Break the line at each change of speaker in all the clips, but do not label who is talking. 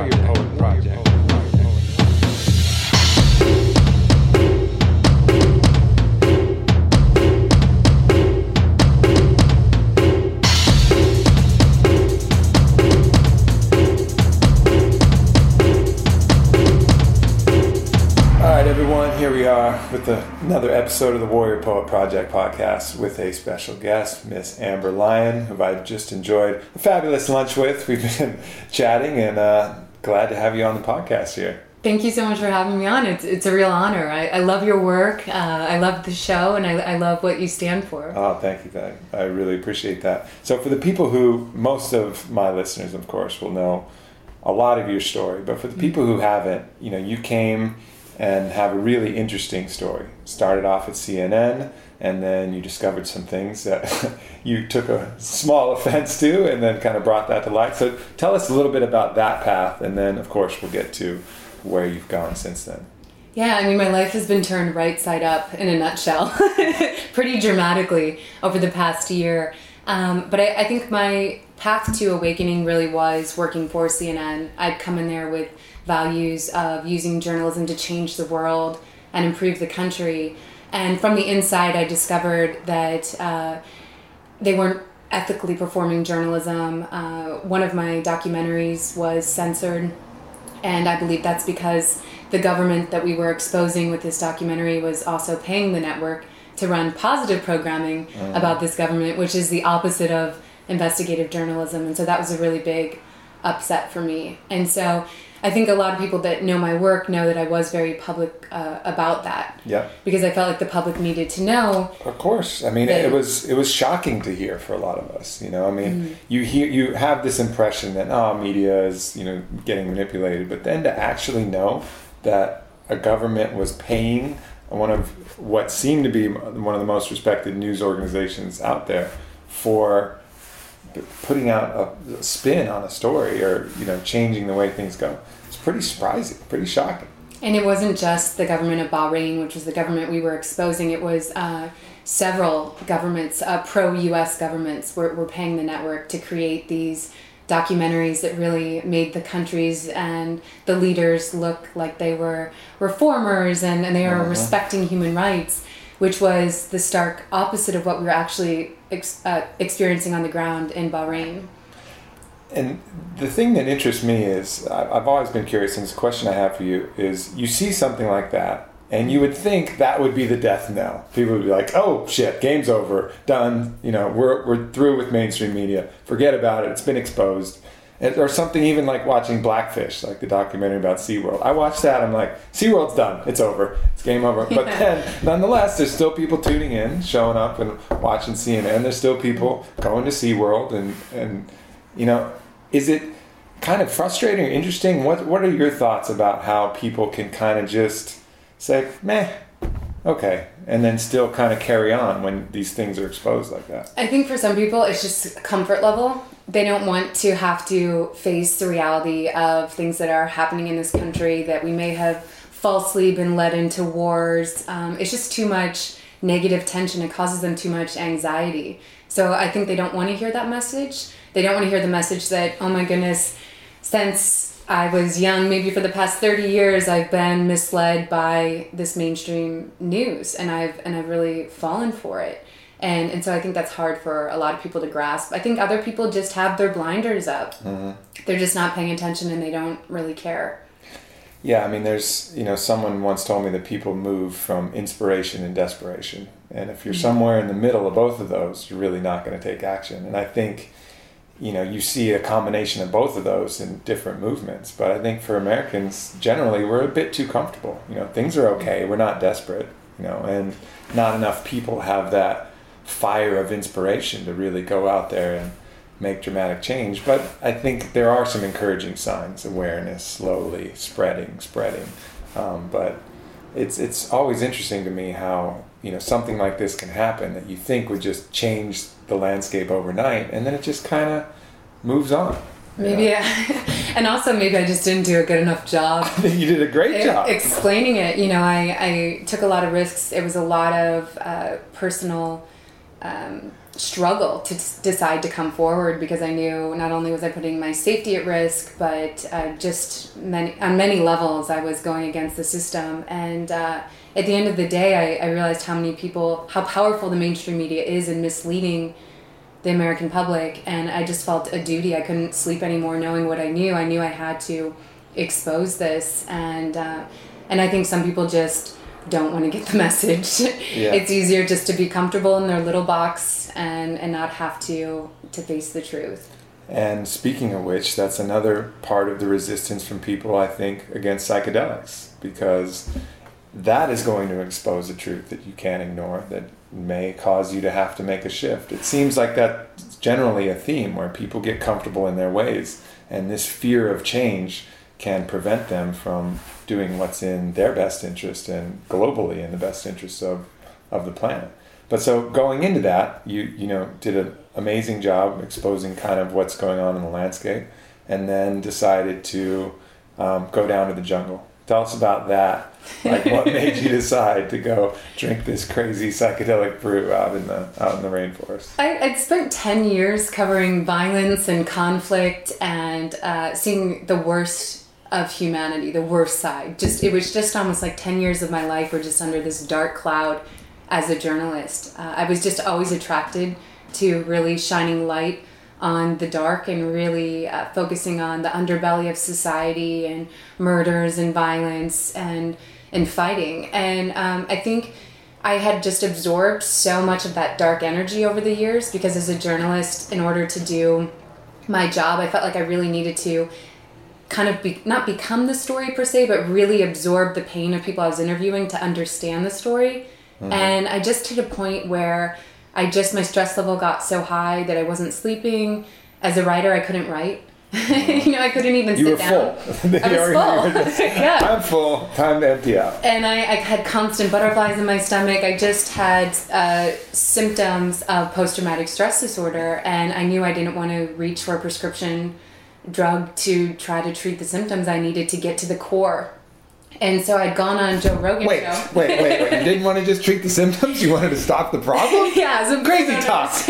Warrior Poet Warrior Poet Project. All right, everyone, here we are with the, another episode of the Warrior Poet Project podcast with a special guest, Miss Amber Lyon, who I just enjoyed a fabulous lunch with. We've been chatting and uh, glad to have you on the podcast here.
Thank you so much for having me on. It's, it's a real honor. I, I love your work. Uh, I love the show, and I, I love what you stand for.
Oh, thank you. Thank I really appreciate that. So, for the people who, most of my listeners, of course, will know a lot of your story, but for the people who haven't, you know, you came and have a really interesting story. Started off at CNN, and then you discovered some things that you took a small offense to, and then kind of brought that to light. So, tell us a little bit about that path, and then, of course, we'll get to where you've gone since then.
Yeah, I mean, my life has been turned right side up in a nutshell, pretty dramatically over the past year. Um, but I, I think my path to awakening really was working for CNN. I'd come in there with values of using journalism to change the world and improve the country. And from the inside, I discovered that uh, they weren't ethically performing journalism. Uh, one of my documentaries was censored, and I believe that's because the government that we were exposing with this documentary was also paying the network to run positive programming about this government, which is the opposite of investigative journalism. And so that was a really big upset for me. And so I think a lot of people that know my work know that I was very public uh, about that
Yeah.
because I felt like the public needed to know.
Of course. I mean,
Yeah.
it was it was shocking to hear for a lot of us. You know, I mean,
Mm-hmm.
you hear you have this impression that oh, media is you know getting manipulated, but then to actually know that a government was paying one of what seemed to be one of the most respected news organizations out there for putting out a spin on a story or you know changing the way things go. It's pretty surprising, pretty shocking.
And it wasn't just the government of Bahrain, which was the government we were exposing. It was uh, several governments, uh, pro-U.S. governments, were, were paying the network to create these documentaries that really made the countries and the leaders look like they were reformers and, and they were respecting human rights, which was the stark opposite of what we were actually ex- uh, experiencing on the ground in Bahrain.
And the thing that interests me is I've always been curious, and a question I have for you is you see something like that, and you would think that would be the death knell. People would be like, oh shit, game's over, done, you know, we're, we're through with mainstream media, forget about it, it's been exposed. Or something even like watching Blackfish, like the documentary about SeaWorld. I watched that, I'm like, SeaWorld's done, it's over, it's game over. But then, nonetheless, there's still people tuning in, showing up and watching CNN. There's still people going to SeaWorld and, and you know, is it kind of frustrating or interesting? What What are your thoughts about how people can kind of just say, meh, okay, and then still kind of carry on when these things are exposed like that?
I think for some people, it's just comfort level. They don't want to have to face the reality of things that are happening in this country that we may have falsely been led into wars. Um, it's just too much negative tension. It causes them too much anxiety. So I think they don't want to hear that message. They don't want to hear the message that, oh my goodness, since I was young, maybe for the past 30 years, I've been misled by this mainstream news and I've, and I've really fallen for it. And, and so I think that's hard for a lot of people to grasp. I think other people just have their blinders up. Mm-hmm. They're just not paying attention and they don't really care.
Yeah, I mean, there's, you know, someone once told me that people move from inspiration and desperation. And if you're mm-hmm. somewhere in the middle of both of those, you're really not going to take action. And I think you know you see a combination of both of those in different movements but i think for americans generally we're a bit too comfortable you know things are okay we're not desperate you know and not enough people have that fire of inspiration to really go out there and make dramatic change but i think there are some encouraging signs awareness slowly spreading spreading um, but it's it's always interesting to me how you know something like this can happen that you think would just change the landscape overnight, and then it just kind of moves on.
Maybe, yeah. and also maybe I just didn't do a good enough job.
you did a great job
explaining it. You know, I I took a lot of risks. It was a lot of uh, personal. Um, struggle to decide to come forward because I knew not only was I putting my safety at risk, but uh, just many on many levels I was going against the system. And uh, at the end of the day, I, I realized how many people, how powerful the mainstream media is in misleading the American public. And I just felt a duty. I couldn't sleep anymore, knowing what I knew. I knew I had to expose this, and uh, and I think some people just don't want to get the message. Yeah. it's easier just to be comfortable in their little box and and not have to to face the truth.
And speaking of which, that's another part of the resistance from people I think against psychedelics because that is going to expose a truth that you can't ignore that may cause you to have to make a shift. It seems like that's generally a theme where people get comfortable in their ways and this fear of change can prevent them from doing what's in their best interest and globally in the best interest of, of the planet. But so going into that, you you know did an amazing job exposing kind of what's going on in the landscape, and then decided to um, go down to the jungle. Tell us about that. Like what made you decide to go drink this crazy psychedelic brew out in the out in the rainforest?
I, I'd spent ten years covering violence and conflict and uh, seeing the worst of humanity, the worst side. Just it was just almost like ten years of my life were just under this dark cloud as a journalist. Uh, I was just always attracted to really shining light on the dark and really uh, focusing on the underbelly of society and murders and violence and and fighting. And um, I think I had just absorbed so much of that dark energy over the years because as a journalist, in order to do my job, I felt like I really needed to kind of be, not become the story per se, but really absorb the pain of people I was interviewing to understand the story. Mm-hmm. And I just hit a point where I just, my stress level got so high that I wasn't sleeping. As a writer, I couldn't write. You know, I couldn't even
you
sit down.
Full.
I was full.
Just, yeah. I'm full. Time to empty out.
And I, I had constant butterflies in my stomach. I just had uh, symptoms of post traumatic stress disorder, and I knew I didn't want to reach for a prescription drug to try to treat the symptoms. I needed to get to the core. And so I'd gone on Joe Rogan
wait,
show.
Wait, wait, wait. You didn't want to just treat the symptoms? You wanted to stop the problem?
yeah, some
crazy talk.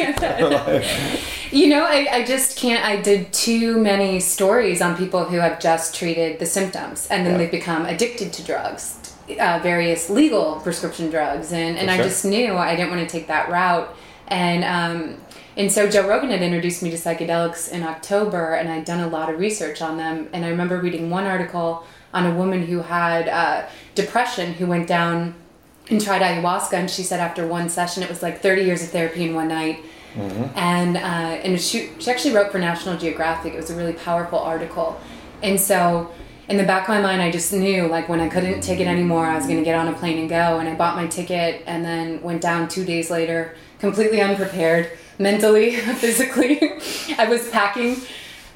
you know, I, I just can't. I did too many stories on people who have just treated the symptoms and then yeah. they've become addicted to drugs, uh, various legal prescription drugs. And, and I just knew I didn't want to take that route. And um, and so Joe Rogan had introduced me to psychedelics in October, and I'd done a lot of research on them. And I remember reading one article on a woman who had uh, depression who went down and tried ayahuasca, and she said after one session it was like 30 years of therapy in one night. Mm-hmm. And uh, and she, she actually wrote for National Geographic. It was a really powerful article, and so in the back of my mind, I just knew like when I couldn't take it anymore, I was going to get on a plane and go. And I bought my ticket and then went down two days later, completely unprepared mentally, physically. I was packing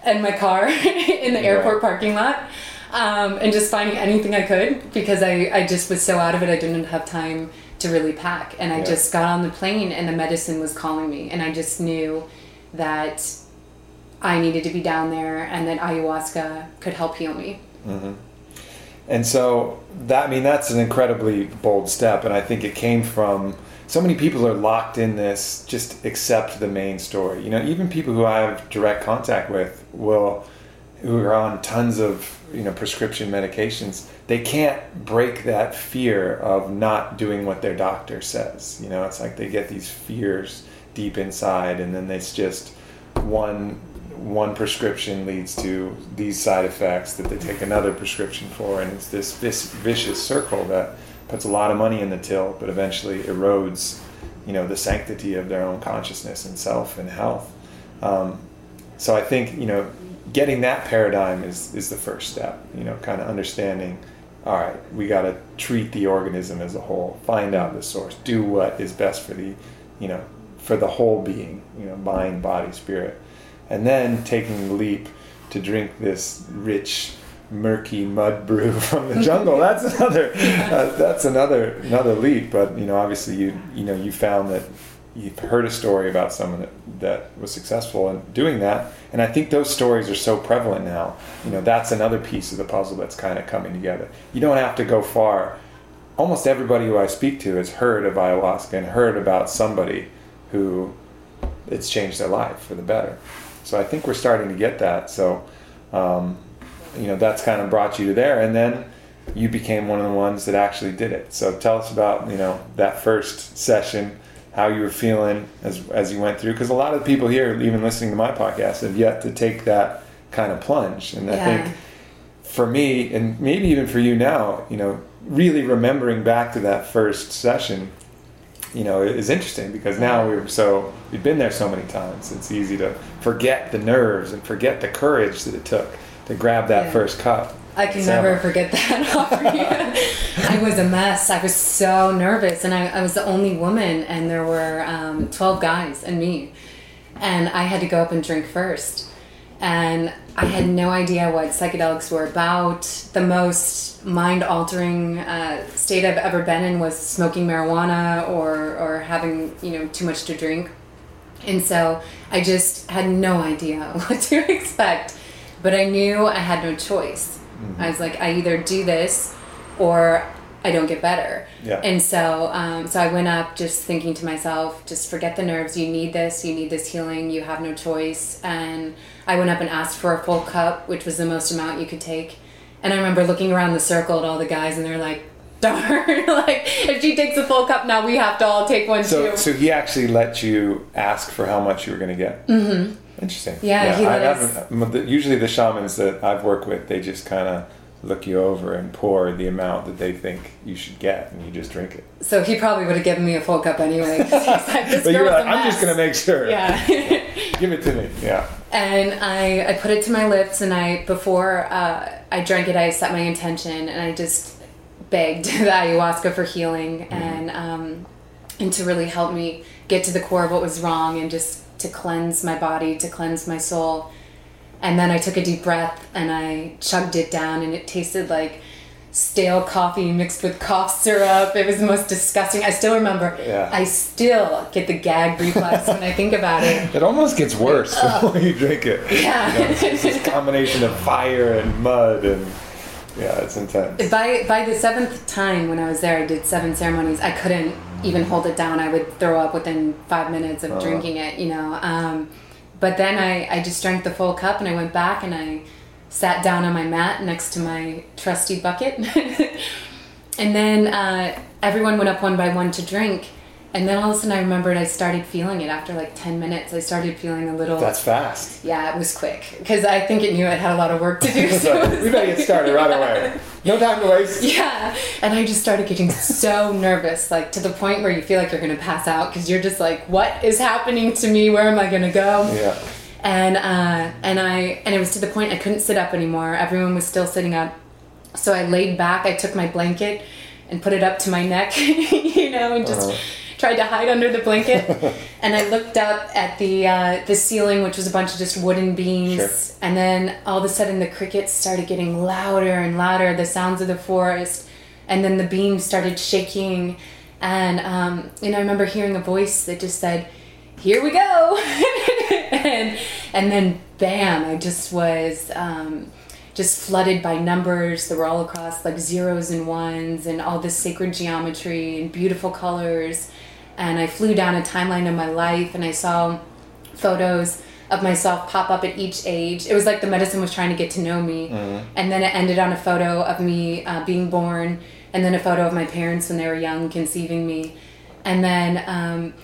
in my car in the airport parking lot um, and just finding anything I could because I, I just was so out of it, I didn't have time to really pack. And I yeah. just got on the plane and the medicine was calling me. And I just knew that I needed to be down there and that ayahuasca could help heal me.
Mm-hmm. And so that I mean that's an incredibly bold step, and I think it came from so many people are locked in this just accept the main story. You know even people who i have direct contact with will who are on tons of you know prescription medications they can't break that fear of not doing what their doctor says. You know it's like they get these fears deep inside and then it's just one one prescription leads to these side effects that they take another prescription for and it's this, this vicious circle that puts a lot of money in the till but eventually erodes you know the sanctity of their own consciousness and self and health. Um, so i think you know getting that paradigm is is the first step you know kind of understanding all right we got to treat the organism as a whole find out the source do what is best for the you know for the whole being you know mind body spirit. And then taking the leap to drink this rich murky mud brew from the jungle. That's another uh, that's another another leap but you know obviously you you know you found that you've heard a story about someone that, that was successful in doing that and i think those stories are so prevalent now. You know that's another piece of the puzzle that's kind of coming together. You don't have to go far. Almost everybody who i speak to has heard of ayahuasca and heard about somebody who it's changed their life for the better. So i think we're starting to get that. So um, you know that's kind of brought you to there and then you became one of the ones that actually did it. So tell us about you know that first session how you were feeling as as you went through because a lot of people here even listening to my podcast have yet to take that kind of plunge. And
Yeah.
i think for me and maybe even for you now you know really remembering back to that first session you know is interesting because now we're so we've been there so many times it's easy to forget the nerves and forget the courage that it took to grab that
Yeah.
first cup
I can
So-
never forget that offer. I was a mess. I was so nervous, and I, I was the only woman, and there were um, 12 guys and me. And I had to go up and drink first. And I had no idea what psychedelics were about. The most mind altering uh, state I've ever been in was smoking marijuana or, or having you know too much to drink. And so I just had no idea what to expect. But I knew I had no choice. I was like, I either do this or I don't get better.
Yeah.
And so, um, so I went up just thinking to myself, just forget the nerves. You need this. You need this healing. You have no choice. And I went up and asked for a full cup, which was the most amount you could take. And I remember looking around the circle at all the guys, and they're like, "Darn! like if she takes a full cup, now we have to all take one
So,
too."
so he actually let you ask for how much you were going to get. Mm-hmm. Interesting.
Yeah, he
I
let us-
haven't- m- the- Usually, the shamans that I've worked with, they just kind of look you over and pour the amount that they think you should get, and you just drink it.
So he probably would have given me a full cup anyway. like,
But you were
girl's
like, I'm just going to make sure.
Yeah.
Give it to me. Yeah.
and I, I put it to my lips, and I before uh, I drank it, I set my intention, and I just begged the ayahuasca for healing and um, and to really help me get to the core of what was wrong, and just to cleanse my body, to cleanse my soul. And then I took a deep breath and I chugged it down, and it tasted like stale coffee mixed with cough syrup. It was the most disgusting. I still remember.
Yeah.
I still get the gag reflex when I think about it.
It almost gets worse the oh. more you drink it.
Yeah.
You know, it's this combination of fire and mud, and yeah, it's intense.
By by the seventh time when I was there, I did seven ceremonies. I couldn't even hold it down. I would throw up within five minutes of drinking it. You know. Um, but then I I just drank the full cup and I went back and I sat down on my mat next to my trusty bucket. and then uh, everyone went up one by one to drink. And then all of a sudden I remembered I started feeling it after like 10 minutes. I started feeling a little.
That's fast.
yeah, it was quick. Because I think it knew it had a lot of work to do. so
we better get started right away. No time to waste.
Yeah, and I just started getting so nervous, like to the point where you feel like you're gonna pass out because you're just like, "What is happening to me? Where am I gonna go?"
Yeah.
And uh, and I and it was to the point I couldn't sit up anymore. Everyone was still sitting up, so I laid back. I took my blanket and put it up to my neck, you know, and just.
Uh-huh.
Tried to hide under the blanket, and I looked up at the uh, the ceiling, which was a bunch of just wooden beams.
Sure.
And then all of a sudden, the crickets started getting louder and louder. The sounds of the forest, and then the beams started shaking, and um, and I remember hearing a voice that just said, "Here we go," and and then bam! I just was. Um, just flooded by numbers that were all across like zeros and ones and all this sacred geometry and beautiful colors and i flew down a timeline of my life and i saw photos of myself pop up at each age. It was like the medicine was trying to get to know me.
Mm-hmm.
And then it ended on a photo of me uh, being born, and then a photo of my parents when they were young conceiving me. And then um,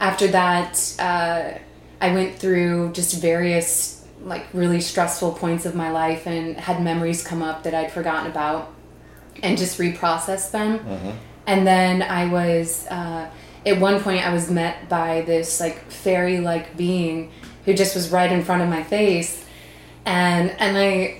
after that, uh, I went through just various, like, really stressful points of my life and had memories come up that I'd forgotten about and just reprocessed them. And then I was, uh, at one point, I was met by this, like, fairy like being who just was right in front of my face. And, and I,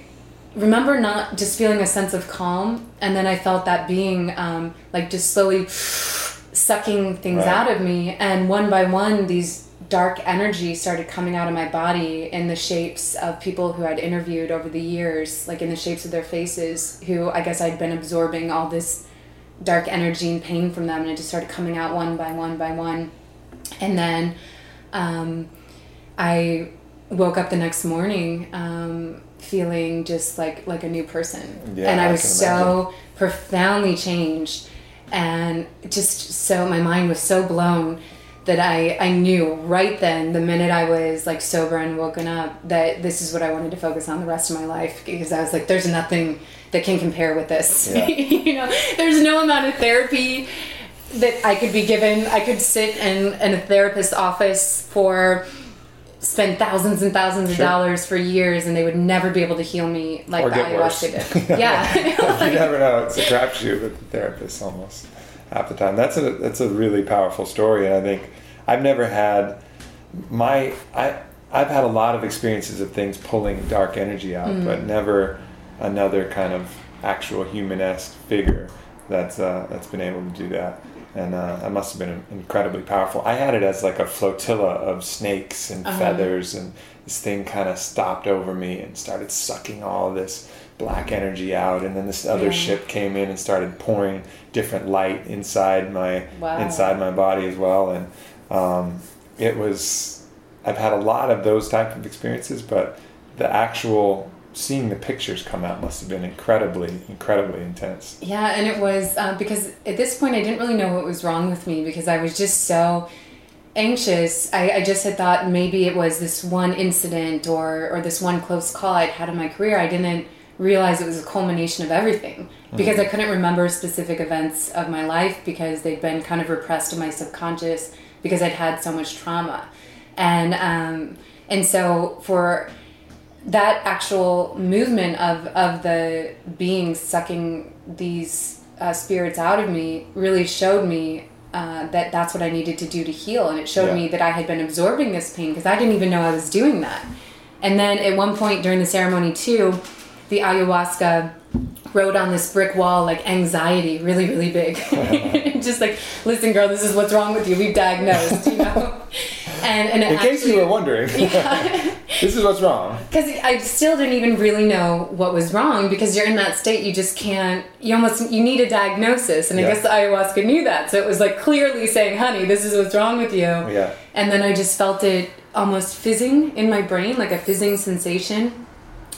remember not just feeling a sense of calm and then i felt that being um, like just slowly sucking things
Right.
out of me and one by one these dark energies started coming out of my body in the shapes of people who i'd interviewed over the years like in the shapes of their faces who i guess i'd been absorbing all this dark energy and pain from them and it just started coming out one by one by one. And then um, I woke up the next morning um, feeling just like like a new person,
Yeah,
and I
I
was so profoundly changed, and just so my mind was so blown that I I knew right then the minute I was like sober and woken up that this is what I wanted to focus on the rest of my life because I was like there's nothing that can compare with this
Yeah.
you know there's no amount of therapy that I could be given. I could sit in, in a therapist's office for spend thousands and thousands of dollars for years, and they would never be able to heal me like
Or
the ayahuasca did. yeah,
you never know. It's a crapshoot with the therapist almost half the time. That's a that's a really powerful story, and I think I've never had my I I've had a lot of experiences of things pulling dark energy out,
Mm.
but never another kind of actual human-esque figure that's uh, that's been able to do that. And uh, that must have been incredibly powerful. I had it as like a flotilla of snakes and
Uh-huh.
feathers, and this thing kind of stopped over me and started sucking all of this black energy out. And then this other
Yeah.
ship came in and started pouring different light inside my
Wow.
inside my body as well. And um, it was I've had a lot of those type of experiences, but the actual seeing the pictures come out must have been incredibly, incredibly intense.
Yeah, and it was uh, because at this point I didn't really know what was wrong with me because I was just so anxious. I, I just had thought maybe it was this one incident or, or this one close call I'd had in my career. I didn't realize it was a culmination of everything because I couldn't remember specific events of my life because they'd been kind of repressed in my subconscious because I'd had so much trauma. And, um, and so for that actual movement of of the being sucking these uh, spirits out of me really showed me uh, that that's what I needed to do to heal, and it showed
Yeah.
me that I had been absorbing this pain because I didn't even know I was doing that. And then at one point during the ceremony too, the ayahuasca wrote on this brick wall like anxiety, really really big, just like listen, girl, this is what's wrong with you. We've diagnosed, you know. And and
In case you were wondering, this is what's wrong.
because I still didn't even really know what was wrong because you're in that state you just can't you almost you need a diagnosis and I guess the ayahuasca knew that so it was like clearly saying honey this is what's wrong with you
Yeah.
and then I just felt it almost fizzing in my brain like a fizzing sensation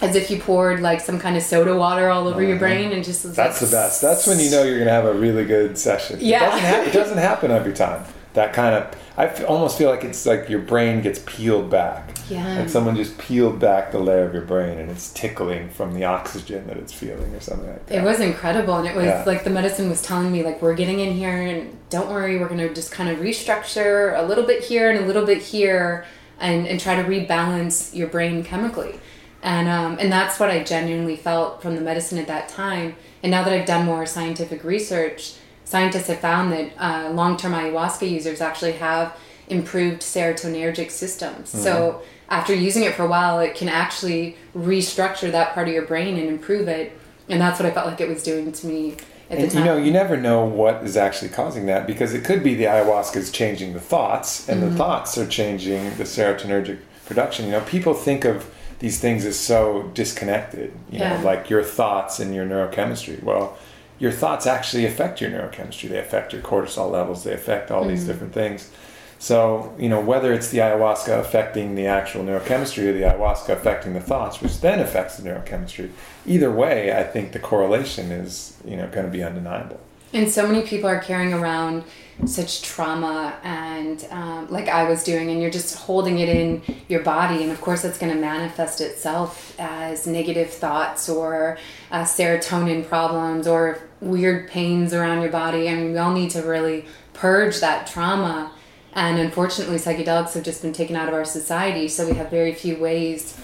as if you poured like some kind of soda water all over your uh-huh. brain and just.
That's
like,
the best. That's when you know you're going to have a really good session.
Yeah.
It doesn't, hap- it doesn't happen every time. That kind of, I f- almost feel like it's like your brain gets peeled back.
Yeah.
Like someone just peeled back the layer of your brain and it's tickling from the oxygen that it's feeling or something like that.
It was incredible, and it was
Yeah.
like the medicine was telling me, like, we're getting in here, and don't worry, we're gonna just kind of restructure a little bit here and a little bit here, and and try to rebalance your brain chemically, and um, and that's what I genuinely felt from the medicine at that time. And now that I've done more scientific research, scientists have found that uh, long-term ayahuasca users actually have improved serotonergic systems. So after using it for a while, it can actually restructure that part of your brain and improve it. And that's what I felt like it was doing to me at
And
time.
you know, you never know what is actually causing that because it could be the ayahuasca is changing the thoughts, and
Mm-hmm.
the thoughts are changing the serotonergic production. You know, people think of these things as so disconnected. You
Yeah.
know, like your thoughts and your neurochemistry. Well, your thoughts actually affect your neurochemistry. They affect your cortisol levels. They affect all
Mm-hmm.
these different things. So, you know, whether it's the ayahuasca affecting the actual neurochemistry or the ayahuasca affecting the thoughts, which then affects the neurochemistry, either way, I think the correlation is, you know, going to be undeniable.
And so many people are carrying around such trauma and um, like I was doing, and you're just holding it in your body. And of course, that's going to manifest itself as negative thoughts or uh, serotonin problems or weird pains around your body. I mean, we all need to really purge that trauma. And unfortunately, psychedelics have just been taken out of our society, so we have very few ways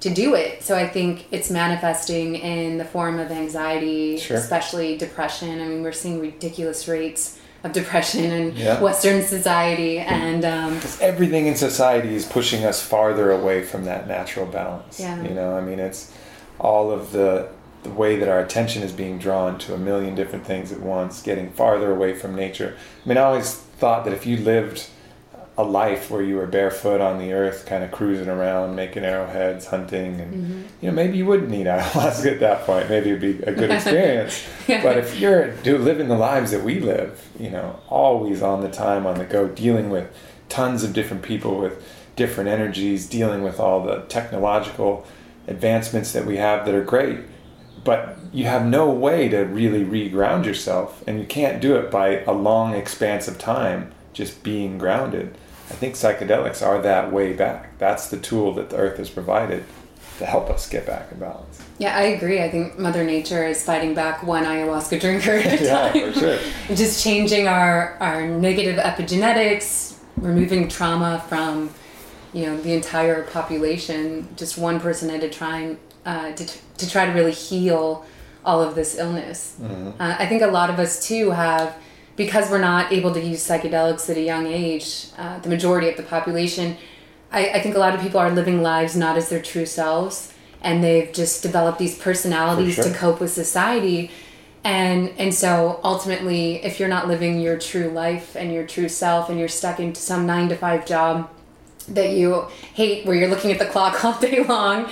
to do it. So I think it's manifesting in the form of anxiety,
Sure.
especially depression. I mean, we're seeing ridiculous rates of depression in
Yeah.
Western society, and um,
everything in society is pushing us farther away from that natural balance.
Yeah.
You know, I mean, it's all of the the way that our attention is being drawn to a million different things at once, getting farther away from nature. I mean, I always thought that if you lived a life where you were barefoot on the earth, kind of cruising around, making arrowheads, hunting, and mm-hmm. you know, maybe you wouldn't need ayahuasca at that point. Maybe it'd be a good experience.
Yeah.
But if you're do, living the lives that we live, you know, always on the time, on the go, dealing with tons of different people with different energies, dealing with all the technological advancements that we have that are great, but you have no way to really reground yourself, and you can't do it by a long expanse of time just being grounded. I think psychedelics are that way back. That's the tool that the earth has provided to help us get back in balance.
yeah, I agree. I think Mother Nature is fighting back one ayahuasca drinker at a
Yeah,
time.
for sure.
just changing our our negative epigenetics, removing trauma from you know the entire population. Just one person at a time uh, to to try to really heal all of this illness. Uh, I think a lot of us too have because we're not able to use psychedelics at a young age. Uh, the majority of the population, I, I think a lot of people are living lives not as their true selves, and they've just developed these personalities
sure.
to cope with society and and so ultimately if you're not living your true life and your true self and you're stuck into some 9 to 5 job that you hate where you're looking at the clock all day long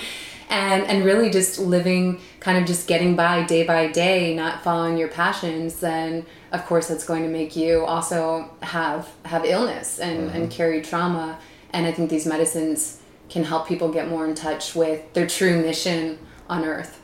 and and really just living kind of just getting by day by day not following your passions then of course that's going to make you also have have illness and and mm-hmm. carry trauma. And i think these medicines can help people get more in touch with their true mission on earth.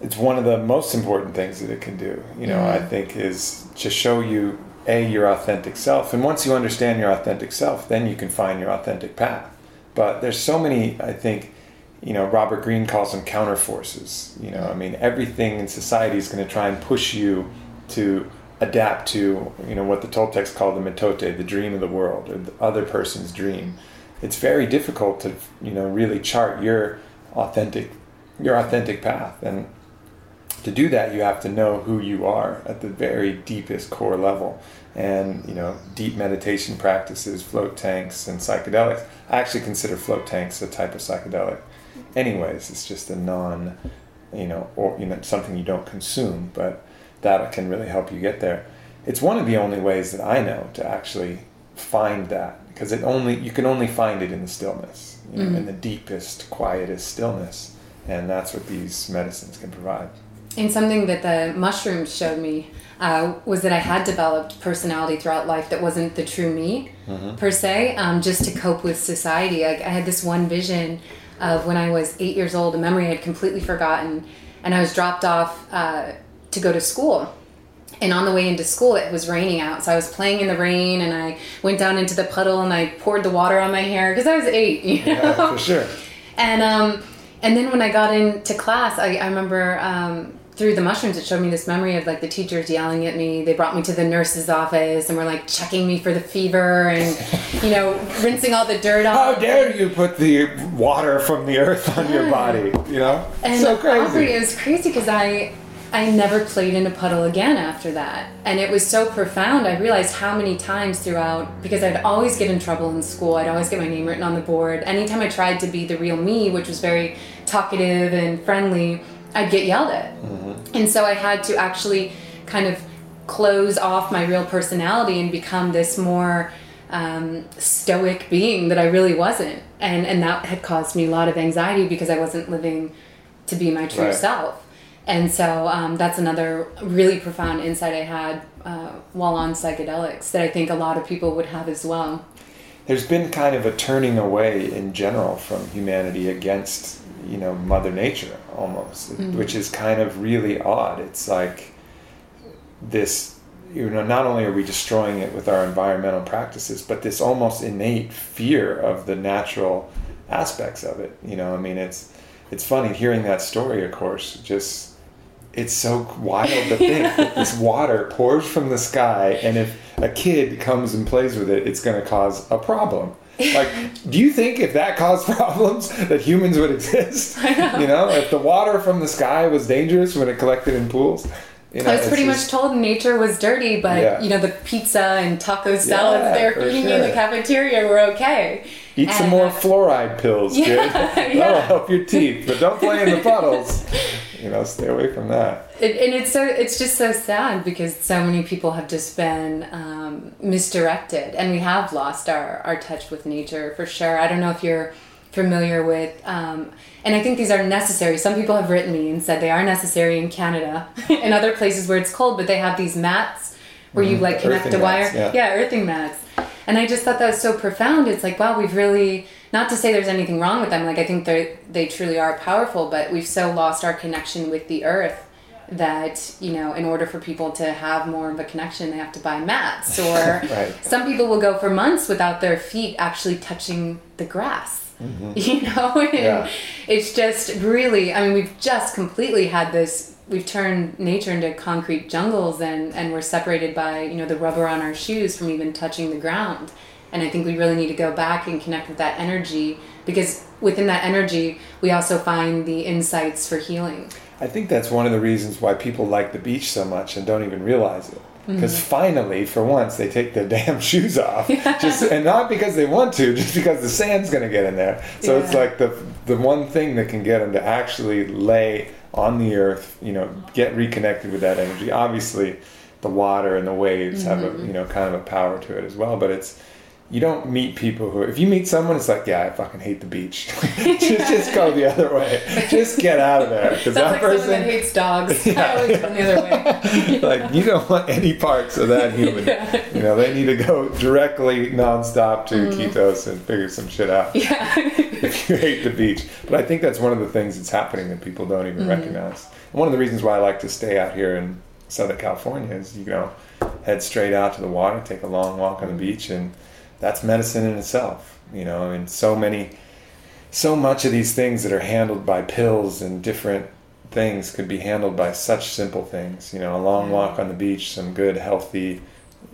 It's one of the most important things that it can do you know i mm-hmm. think is to show you a your authentic self and once you understand your authentic self then you can find your authentic path. But there's so many i think you know robert greene calls them counterforces. you know i mean everything in society is going to try and push you to adapt to you know what the toltecs call the mitote, the dream of the world or the other person's dream it's very difficult to you know really chart your authentic your authentic path and to do that you have to know who you are at the very deepest core level and you know deep meditation practices float tanks and psychedelics i actually consider float tanks a type of psychedelic anyways it's just a non you know or you know something you don't consume but that can really help you get there. It's one of the only ways that i know to actually find that because it only you can only find it in the stillness you know, in mm-hmm. the deepest quietest stillness and that's what these medicines can provide.
And something that the mushrooms showed me uh, was that I had developed personality throughout life that wasn't the true me per se, um, just to cope with society. Like I had this one vision of when I was eight years old, a memory I had completely forgotten, and I was dropped off uh, to go to school. And on the way into school, it was raining out, so I was playing in the rain, and I went down into the puddle and I poured the water on my hair because I was eight. You know?
yeah for sure
And um, and then when I got into class, I, I remember um, through the mushrooms, it showed me this memory of like the teachers yelling at me. They brought me to the nurse's office and were like checking me for the fever and you know rinsing all the dirt off.
how dare you put the water from the earth on your body you know
And
so crazy
Aubrey, it was crazy because I I never played in a puddle again after that, and it was so profound. I realized how many times throughout because I'd always get in trouble in school. I'd always get my name written on the board. Anytime I tried to be the real me, which was very talkative and friendly, I'd get yelled at, and so I had to actually kind of close off my real personality and become this more um, stoic being that I really wasn't, and and that had caused me a lot of anxiety because I wasn't living to be my true
Right.
self. And so um, that's another really profound insight I had uh, while on psychedelics that I think a lot of people would have as well.
there's been kind of a turning away in general from humanity against you know mother nature almost mm-hmm. which is kind of really odd. It's like this you know not only are we destroying it with our environmental practices but this almost innate fear of the natural aspects of it you know? I mean it's it's funny hearing that story of course just it's so wild to think that this water pours from the sky and if a kid comes and plays with it it's going to cause a problem like do you think if that caused problems that humans would exist
know.
you know if the water from the sky was dangerous when it collected in pools you know,
I was pretty
just-
much told nature was dirty, but
Yeah.
you know the pizza and taco salads
Yeah,
they were
for
feeding me in the cafeteria were okay.
Eat some more
uh,
fluoride pills,
Yeah,
kid. That'll help your teeth, but don't play in the puddles. You know, stay away from that.
It, and it's so it's just so sad because so many people have just been um, misdirected, and we have lost our our touch with nature for sure. I don't know if you're familiar with, um, and I think these are necessary. Some people have written me and said they are necessary in Canada and other places where it's cold, but they have these mats where you like connect
Mm-hmm.
A wire,
mats, yeah.
earthing mats. And I just thought that was so profound. It's like, wow, we've really not to say there's anything wrong with them. Like I think they they truly are powerful, but we've so lost our connection with the earth that you know in order for people to have more of a connection they have to buy mats or
Right.
some people will go for months without their feet actually touching the grass mm-hmm. you know and
Yeah.
it's just really i mean we've just completely had this we've turned nature into concrete jungles and and we're separated by you know the rubber on our shoes from even touching the ground and i think we really need to go back and connect with that energy because within that energy we also find the insights for healing
I think that's one of the reasons why people like the beach so much and don't even realize it.
Mm-hmm.
Because finally, for once, they take their damn shoes off, just and not because they want to, just because the sand's going to get in there. So it's like the the one thing that can get them to actually lay on the earth, you know, get reconnected with that energy. Obviously, the water and the waves have
Mm-hmm.
a you know kind of a power to it as well, but it's you don't meet people who if you meet someone it's like yeah i fucking hate the beach. Just, just go the other way. Just get out of there. Because that
like someone that
person
hates dogs. I always run the other way.
like you don't want any parts of that human. You know they need to go directly nonstop to mm-hmm. Iquitos and figure some shit out.
Yeah.
if you hate the beach. But i think that's one of the things that's happening that people don't even mm-hmm. recognize. And one of the reasons why i like to stay out here in southern california is you know head straight out to the water take a long walk on the beach and that's medicine in itself you know i mean so many so much of these things that are handled by pills and different things could be handled by such simple things you know a long mm-hmm. walk on the beach some good healthy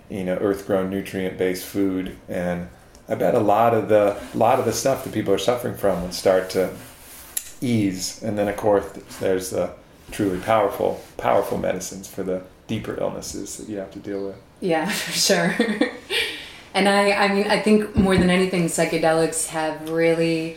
you know earth grown nutrient based food and i bet a lot of the lot of the stuff that people are suffering from would start to ease. And then of course there's the truly powerful powerful medicines for the deeper illnesses that you have to deal with.
Yeah, for sure. and I, I mean, I think more than anything, psychedelics have really,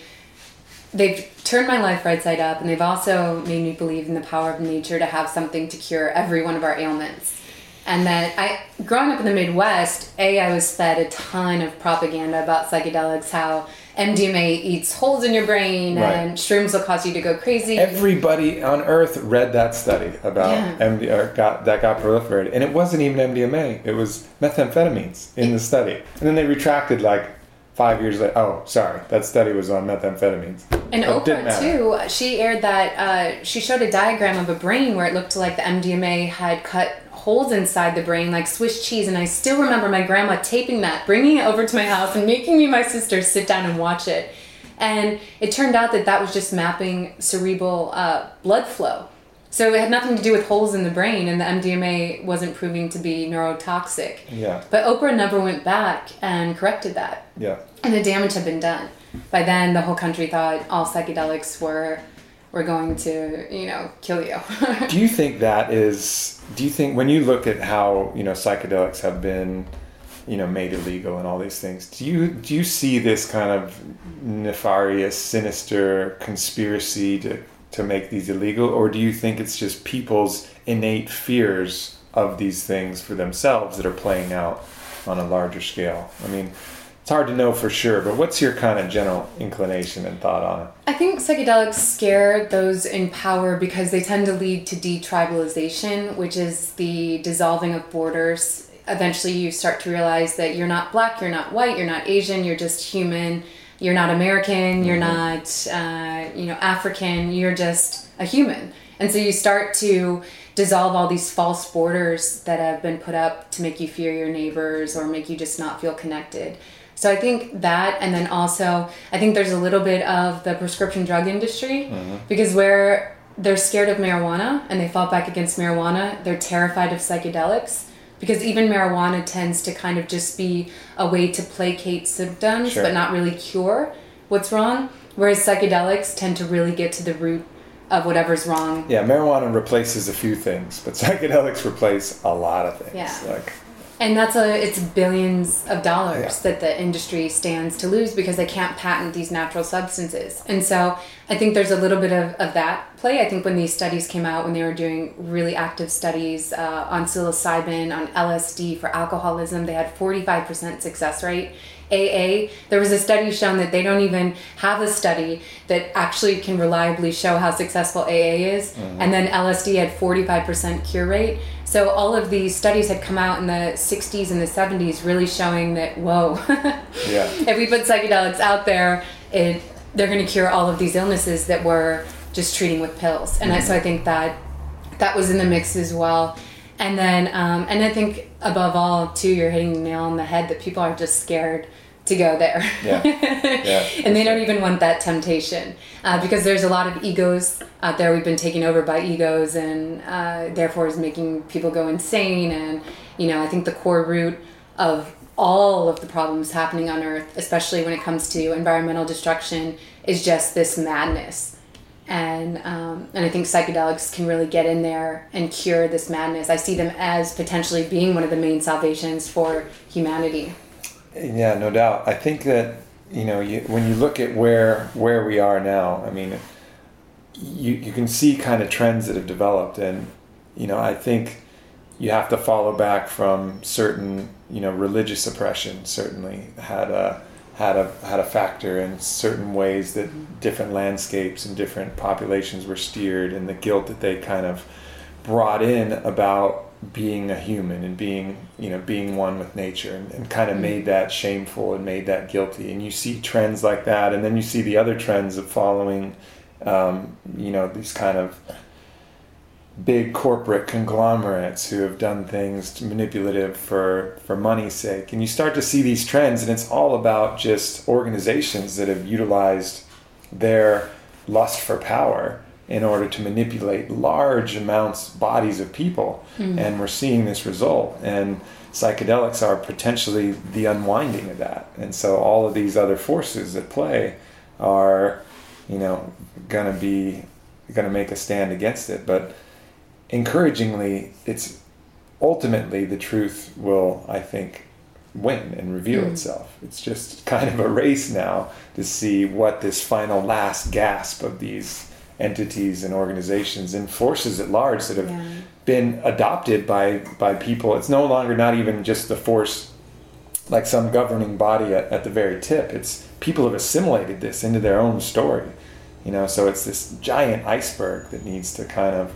they've turned my life right side up, and they've also made me believe in the power of nature to have something to cure every one of our ailments. And that I, growing up in the Midwest, A, I was fed a ton of propaganda about psychedelics, how MDMA eats holes in your brain
Right.
and shrooms will cause you to go crazy.
everybody on earth read that study about
Yeah.
MD, got, that got proliferated and it wasn't even MDMA it was methamphetamines in the study and then they retracted like five years later oh sorry that study was on methamphetamines
And
it
Oprah too. She aired that. Uh, she showed a diagram of a brain where it looked like the MDMA had cut holes inside the brain like Swiss cheese. And I still remember my grandma taping that, bringing it over to my house, and making me and my sister sit down and watch it. And it turned out that that was just mapping cerebral uh, blood flow. So it had nothing to do with holes in the brain, and the MDMA wasn't proving to be neurotoxic.
yeah
But Oprah never went back and corrected that
yeah
and the damage had been done. By then, the whole country thought all psychedelics were were going to, you know, kill you.
do you think that is do you think when you look at how you know psychedelics have been you know made illegal and all these things do you do you see this kind of nefarious sinister conspiracy to to make these illegal or do you think it's just people's innate fears of these things for themselves that are playing out on a larger scale i mean it's hard to know for sure but what's your kind of general inclination and thought on it
I think psychedelics scare those in power because they tend to lead to detribalization, which is the dissolving of borders. Eventually, you start to realize that you're not black, you're not white, you're not Asian, you're just human. You're not American, you're not, uh, you know, African. You're just a human, and so you start to dissolve all these false borders that have been put up to make you fear your neighbors or make you just not feel connected. So I think that, and then also, I think there's a little bit of the prescription drug industry mm-hmm. because where they're scared of marijuana and they fought back against marijuana, they're terrified of psychedelics because even marijuana tends to kind of just be a way to placate symptoms
Sure.
but not really cure what's wrong. Whereas psychedelics tend to really get to the root of whatever's wrong.
Yeah, marijuana replaces a few things, but psychedelics replace a lot of things.
Yeah.
Like,
And that's a it's billions of dollars
Yeah.
that the industry stands to lose because they can't patent these natural substances. And so I think there's a little bit of, of that play. I think when these studies came out, when they were doing really active studies uh, on psilocybin, on LSD for alcoholism, they had 45% success rate. AA, there was a study shown that they don't even have a study that actually can reliably show how successful AA is. And then LSD had 45% cure rate. So all of these studies had come out in the 60s and the 70s, really showing that, whoa,
yeah.
if we put psychedelics out there, it they're going to cure all of these illnesses that we're just treating with pills. And I, so I think that that was in the mix as well. And then, um, and I think above all, too, you're hitting the nail on the head that people are just scared to go there.
Yeah. Yeah,
and they don't even want that temptation uh, because there's a lot of egos out there. We've been taken over by egos, and uh, therefore is making people go insane. And you know, I think the core root of all of the problems happening on Earth, especially when it comes to environmental destruction, is just this madness. And um, and I think psychedelics can really get in there and cure this madness. I see them as potentially being one of the main salvations for humanity.
Yeah, no doubt. I think that you know you, when you look at where where we are now, I mean, you you can see kind of trends that have developed, and you know I think you have to follow back from certain you know religious oppression. Certainly had a had a had a factor in certain ways that different landscapes and different populations were steered, and the guilt that they kind of brought in about being a human and being you know being one with nature and, and kind of made that shameful and made that guilty. And you see trends like that and then you see the other trends of following um, you know these kind of big corporate conglomerates who have done things manipulative for for money's sake. And you start to see these trends and it's all about just organizations that have utilized their lust for power in order to manipulate large amounts bodies of people. Hmm. And we're seeing this result. And psychedelics are potentially the unwinding of that. And so all of these other forces at play are you know going to be going to make a stand against it. But encouragingly it's ultimately the truth will i think win and reveal hmm. itself. It's just kind of a race now to see what this final last gasp of these entities and organizations and forces at large that have
Yeah.
been adopted by by people. It's no longer not even just the force like some governing body at, at the very tip. It's people have assimilated this into their own story you know? So it's this giant iceberg that needs to kind of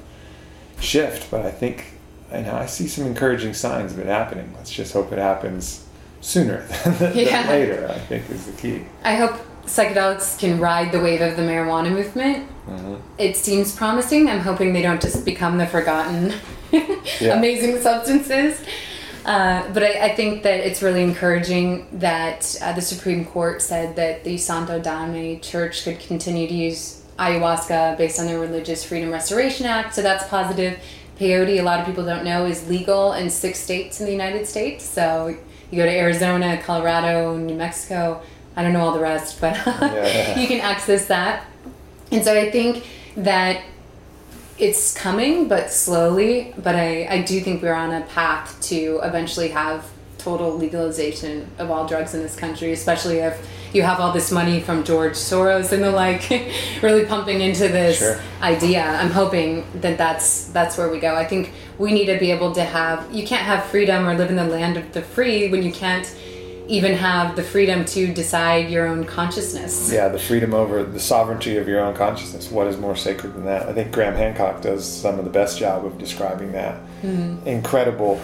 shift but i think i know i see some encouraging signs of it happening let's just hope it happens sooner than, than
Yeah.
later i think is the key
I hope psychedelics can ride the wave of the marijuana movement. It seems promising. I'm hoping they don't just become the forgotten
Yeah.
amazing substances. Uh, but I, I think that it's really encouraging that uh, the Supreme Court said that the Santo Daime Church could continue to use ayahuasca based on the Religious Freedom Restoration Act. So that's positive. Peyote, a lot of people don't know, is legal in six states in the United States. So you go to Arizona, Colorado, New Mexico. I don't know all the rest, but
Yeah.
you can access that. And so I think that it's coming, but slowly. But I, I do think we're on a path to eventually have total legalization of all drugs in this country, especially if you have all this money from George Soros and the like really pumping into this
Sure.
idea. I'm hoping that that's that's where we go. I think we need to be able to have you can't have freedom or live in the land of the free when you can't even have the freedom to decide your own consciousness.
yeah the freedom over the sovereignty of your own consciousness what is more sacred than that i think graham hancock does some of the best job of describing that mm-hmm. incredible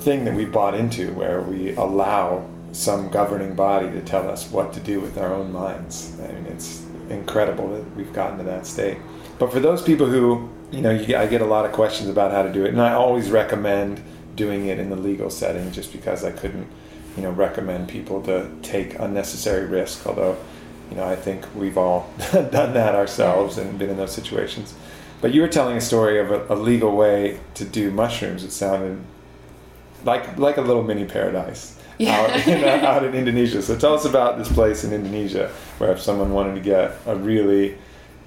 thing that we bought into where we allow some governing body to tell us what to do with our own minds i mean it's incredible that we've gotten to that state But for those people who, you know, you I get a lot of questions about how to do it, and I always recommend doing it in the legal setting, just because I couldn't, you know, recommend people to take unnecessary risk. Although, you know, I think we've all done that ourselves and been in those situations. But you were telling a story of a, a legal way to do mushrooms. It sounded like like a little mini paradise
Yeah.
out, in, out in Indonesia. So tell us about this place in Indonesia where if someone wanted to get a really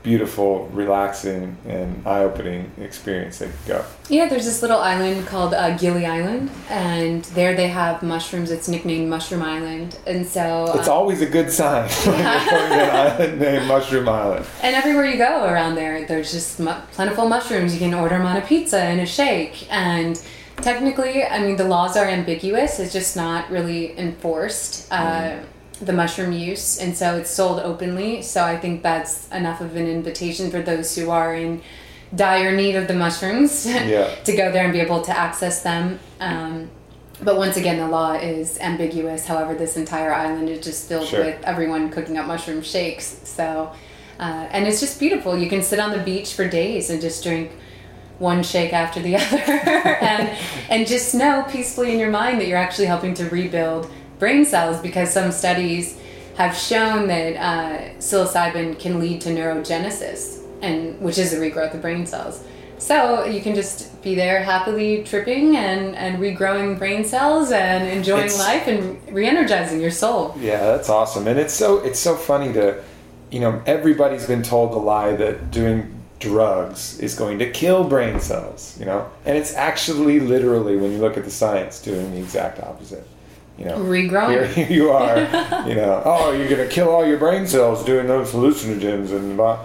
beautiful, relaxing, and eye-opening experience, they could go.
Yeah, there's this little island called uh, Gili Island, and there they have mushrooms. It's nicknamed Mushroom Island, and so
It's
uh,
always a good sign when you're going to an island named Mushroom Island.
and everywhere you go around there, there's just mu- plentiful mushrooms. You can order them on a pizza and a shake, and technically, I mean, the laws are ambiguous. It's just not really enforced. Uh, the mushroom use, and so it's sold openly. So I think that's enough of an invitation for those who are in dire need of the mushrooms
Yeah.
to go there and be able to access them. Um, but once again, the law is ambiguous. However, this entire island is just filled
Sure.
with everyone cooking up mushroom shakes. So, uh, and it's just beautiful. You can sit on the beach for days and just drink one shake after the other, and and just know peacefully in your mind that you're actually helping to rebuild brain cells because some studies have shown that uh, psilocybin can lead to neurogenesis, and which is the regrowth of brain cells. So you can just be there happily tripping and, and regrowing brain cells and enjoying
It's-
life and re-energizing your soul.
Yeah, that's awesome, and it's so it's so funny to, you know, everybody's been told the lie that doing drugs is going to kill brain cells, you know, and it's actually literally when you look at the science doing the exact opposite. You know,
Regrowing.
here, you are, you know, oh, you're gonna kill all your brain cells doing those hallucinogens and, blah.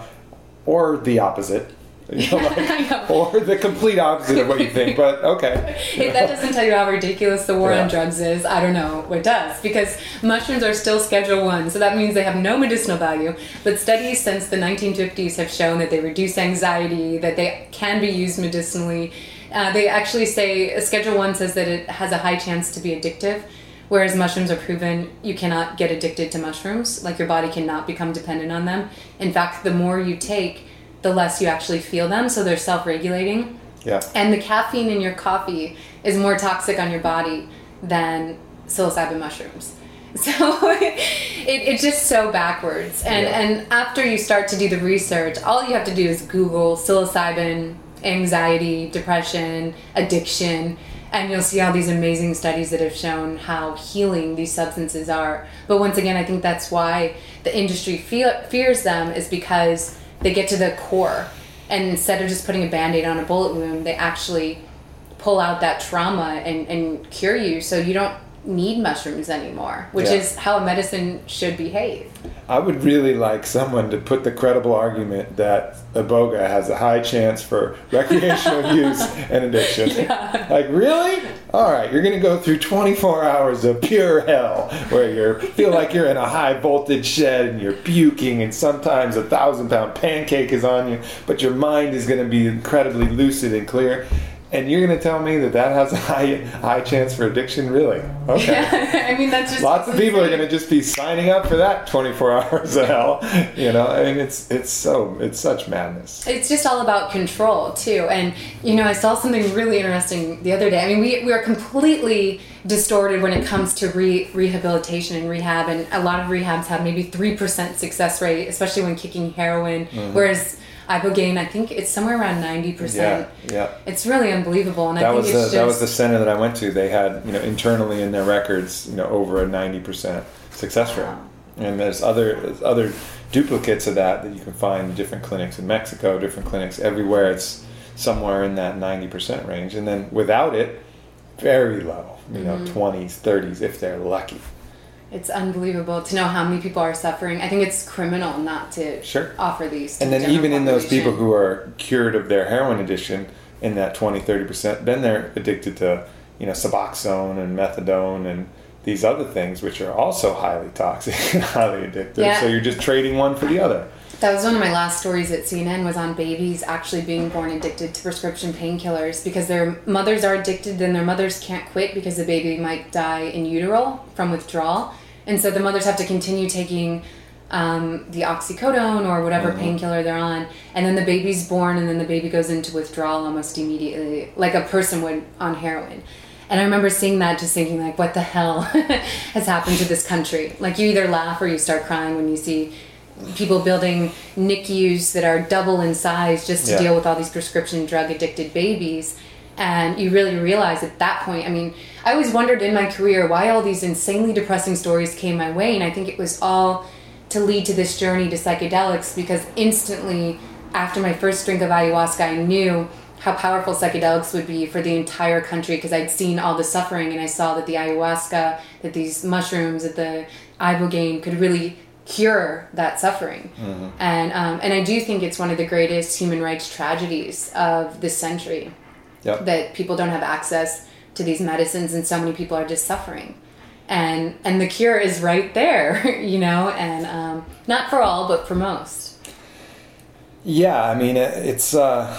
or the opposite. You know, like- or the complete opposite of what you think, but okay.
If that doesn't tell you how ridiculous the war
Yeah.
on drugs is, I don't know what does. Because mushrooms are still Schedule One, so that means they have no medicinal value. But studies since the 1950s have shown that they reduce anxiety, that they can be used medicinally. Uh, they actually say Schedule One says that it has a high chance to be addictive. Whereas mushrooms are proven you cannot get addicted to mushrooms, like your body cannot become dependent on them. In fact, the more you take, the less you actually feel them, so they're self regulating.
Yeah.
And the caffeine in your coffee is more toxic on your body than psilocybin mushrooms. So it, it's just so backwards. And
Yeah.
and after you start to do the research, all you have to do is Google psilocybin, anxiety, depression, addiction, and you'll see all these amazing studies that have shown how healing these substances are. But once again, I think that's why the industry fe- fears them is because they get to the core and instead of just putting a band-aid on a bullet wound they actually pull out that trauma and, and cure you so you don't need mushrooms anymore which
Yeah.
is how a medicine should behave
I would really like someone to put the credible argument that iboga has a high chance for recreational use and addiction. Like, really? All right, you're going to go through 24 hours of pure hell where you feel like you're in a high voltage shed and you're puking, and sometimes a thousand pound pancake is on you, but your mind is going to be incredibly lucid and clear. And you're going to tell me that that has a high high chance for addiction? Really? Okay.
Yeah, i mean that's just
Lots of people are going to just be signing up for that 24 hours of hell. You know, I mean, it's it's so it's such madness.
it's just all about control too and you know i saw something really interesting the other day i mean we, we are completely distorted when it comes to re- rehabilitation and rehab and a lot of rehabs have maybe 3% success rate especially when kicking heroin
Mm-hmm.
whereas ibogaine i think it's somewhere around 90%
Yeah, yeah.
it's really unbelievable and i
That
think
was
it's
the
just
that was the center that I went to. They had you know internally in their records you know over a 90 percent success rate, and there's other there's other duplicates of that that you can find in different clinics in Mexico, different clinics everywhere. It's somewhere in that 90 percent range, and then without it, very low. You know,
Mm-hmm.
20s, 30s if they're lucky.
It's unbelievable to know how many people are suffering i think it's criminal not to
Sure.
offer these to
and then
general
even in those people who are cured of their heroin addiction in that 20 30% then they're addicted to you know suboxone and methadone and these other things which are also highly toxic and highly addictive
Yeah.
so you're just trading one for the other
That was one of my last stories at CNN was on babies actually being born addicted to prescription painkillers because their mothers are addicted then their mothers can't quit because the baby might die in utero from withdrawal. And so the mothers have to continue taking um, the oxycodone or whatever
Mm-hmm.
painkiller they're on, and then the baby's born, and then the baby goes into withdrawal almost immediately, like a person would on heroin. And I remember seeing that, just thinking like, what the hell has happened to this country? Like you either laugh or you start crying when you see people building NICUs that are double in size just to
Yeah.
deal with all these prescription drug addicted babies. And you really realize at that point, I mean, I always wondered in my career why all these insanely depressing stories came my way. And I think it was all to lead to this journey to psychedelics because instantly after my first drink of ayahuasca, I knew how powerful psychedelics would be for the entire country because I'd seen all the suffering and I saw that the ayahuasca, that these mushrooms, that the ibogaine could really cure that suffering. And um, and I do think it's one of the greatest human rights tragedies of this century
Yep.
that people don't have access to these medicines and so many people are just suffering. And and the cure is right there, you know, and um, not for all, but for most.
Yeah, I mean, it- it's uh,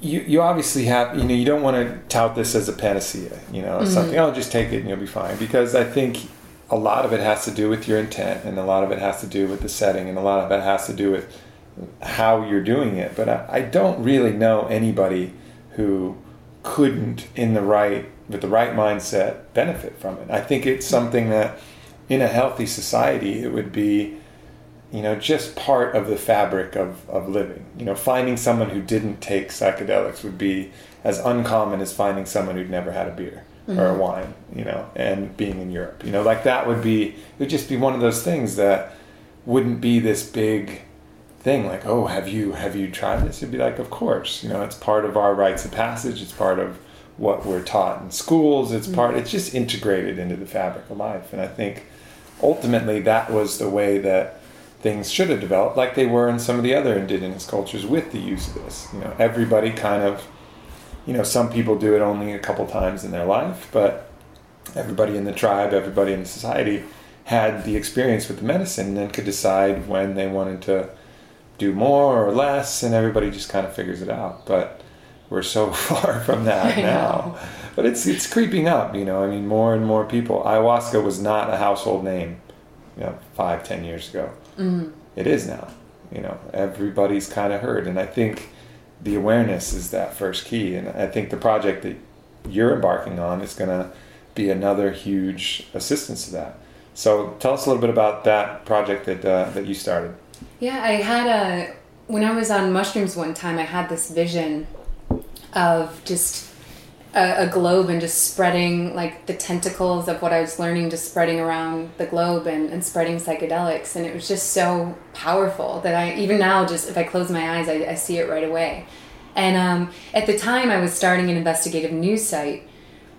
you. You obviously have, you know, you don't want to tout this as a panacea. You know, it's something. Oh, just take it and you'll be fine. Because I think a lot of it has to do with your intent, and a lot of it has to do with the setting, and a lot of it has to do with how you're doing it. But I, I don't really know anybody who couldn't, in the right with the right mindset, benefit from it. I think it's something that, in a healthy society, it would be you know, just part of the fabric of, of living. You know, finding someone who didn't take psychedelics would be as uncommon as finding someone who'd never had a beer or a wine, you know, and being in Europe. You know, like that would be, it would just be one of those things that wouldn't be this big thing like, oh, have you, have you tried this? It'd be like, of course, you know, it's part of our rites of passage. It's part of what we're taught in schools. It's mm-hmm. part, it's just integrated into the fabric of life. And I think ultimately that was the way that things should have developed like they were in some of the other indigenous cultures with the use of this you know everybody kind of you know some people do it only a couple times in their life but everybody in the tribe everybody in the society had the experience with the medicine and then could decide when they wanted to do more or less and everybody just kind of figures it out but we're so far from that
I
now
know.
but it's it's creeping up you know i mean more and more people ayahuasca was not a household name you know five ten years ago mm-hmm. it is now. You know, everybody's kind of heard, and I think the awareness is that first key. And I think the project that you're embarking on is going to be another huge assistance to that. So tell us a little bit about that project that uh, that you started.
Yeah, I had a when I was on mushrooms one time. I had this vision of just a, a globe and just spreading like the tentacles of what I was learning, just spreading around the globe and, and spreading psychedelics, and it was just so powerful that I even now just if I close my eyes, I, I see it right away. And um, at the time, I was starting an investigative news site.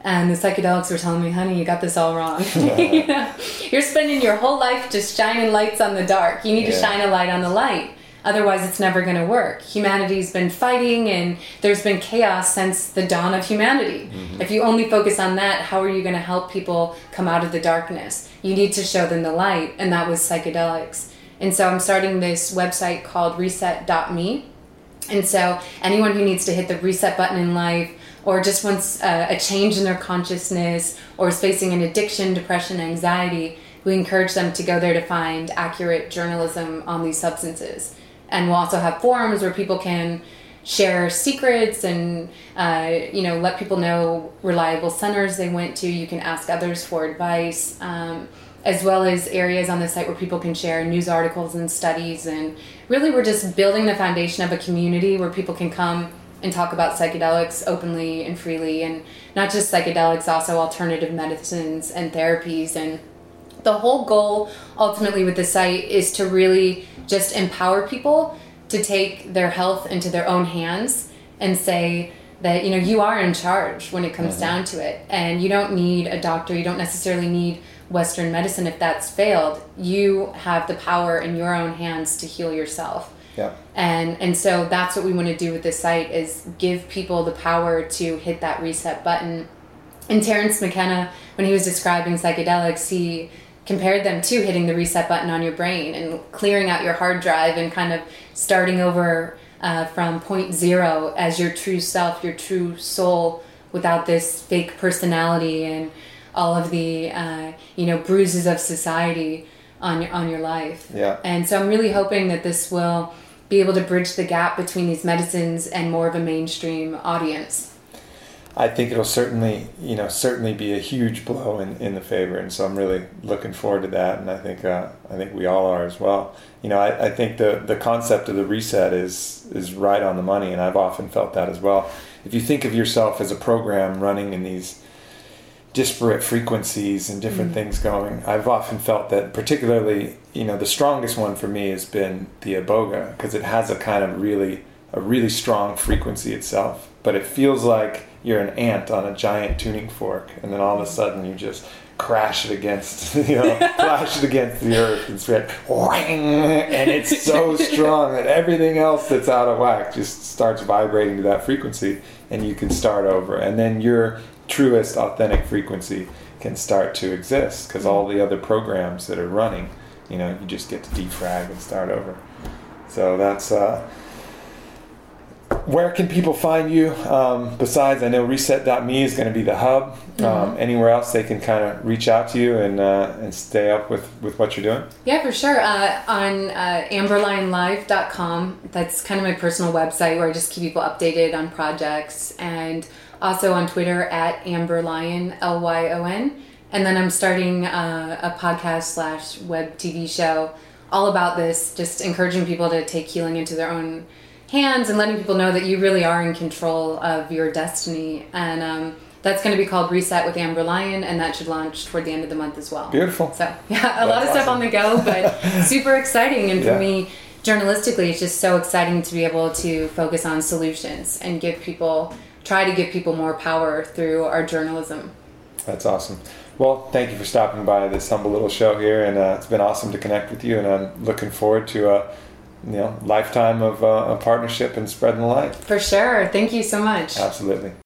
And the psychedelics were telling me, honey, you got this all wrong. you know, you're spending your whole life just shining lights on the dark. You need to shine a light on the light. Otherwise, it's never going to work. Humanity's been fighting and there's been chaos since the dawn of humanity. If you only focus on that, how are you going to help people come out of the darkness? You need to show them the light, and that was psychedelics. And so I'm starting this website called reset.me. And so, anyone who needs to hit the reset button in life, or just wants uh, a change in their consciousness, or is facing an addiction, depression, anxiety, we encourage them to go there to find accurate journalism on these substances. And we'll also have forums where people can share secrets and uh, you know let people know reliable centers they went to. You can ask others for advice. Um, as well as areas on the site where people can share news articles and studies. And really, we're just building the foundation of a community where people can come and talk about psychedelics openly and freely, and not just psychedelics, also alternative medicines and therapies. And the whole goal ultimately with the site is to really just empower people to take their health into their own hands and say, that you know you are in charge when it comes mm-hmm. down to it. And you don't need a doctor. You don't necessarily need western medicine if that's failed. You have the power in your own hands to heal yourself.
Yeah.
and and so that's what we want to do with this site is give people the power to hit that reset button. And terence mckenna when he was describing psychedelics he compared them to hitting the reset button on your brain and clearing out your hard drive and kind of starting over uh, from point zero as your true self your true soul without this fake personality and all of the uh, you know bruises of society on your on your life.
Yeah.
And so I'm really hoping that this will be able to bridge the gap between these medicines and more of a mainstream audience.
I think it'll certainly, you know, certainly be a huge blow in, in the favor, and so I'm really looking forward to that, and I think uh, I think we all are as well. You know, I, I think the the concept of the reset is is right on the money, and I've often felt that as well. If you think of yourself as a program running in these disparate frequencies and different things going, I've often felt that particularly, you know, the strongest one for me has been the iboga because it has a kind of really a really strong frequency itself, but it feels like you're an ant on a giant tuning fork, and then all of a sudden you just crash it against, you know, crash it against the earth and spread, and it's so strong that everything else that's out of whack just starts vibrating to that frequency, and you can start over, and then your truest, authentic frequency can start to exist because all the other programs that are running, you know, you just get to defrag and start over. So that's. Uh, where can people find you? Um, besides, I know reset.me is going to be the hub. Um, anywhere else they can kind of reach out to you and uh, and stay up with, with what you're doing?
Yeah, for sure. Uh, on uh, amberlyonlive.com, that's kind of my personal website where I just keep people updated on projects. And also on Twitter at amberlyon, L Y O N. And then I'm starting uh, a podcast slash web TV show all about this, just encouraging people to take healing into their own hands and letting people know that you really are in control of your destiny. And um, that's going to be called Reset with Amber Lyon, and that should launch toward the end of the month as well.
Beautiful.
So, yeah, a lot of
That's
stuff on the go, but super exciting. And for
Yeah.
me, journalistically, it's just so exciting to be able to focus on solutions and give people, try to give people more power through our journalism.
That's awesome. Well, thank you for stopping by this humble little show here, and uh, it's been awesome to connect with you. And I'm looking forward to a you know lifetime of uh, a partnership and spreading the light.
For sure. Thank you so much.
Absolutely.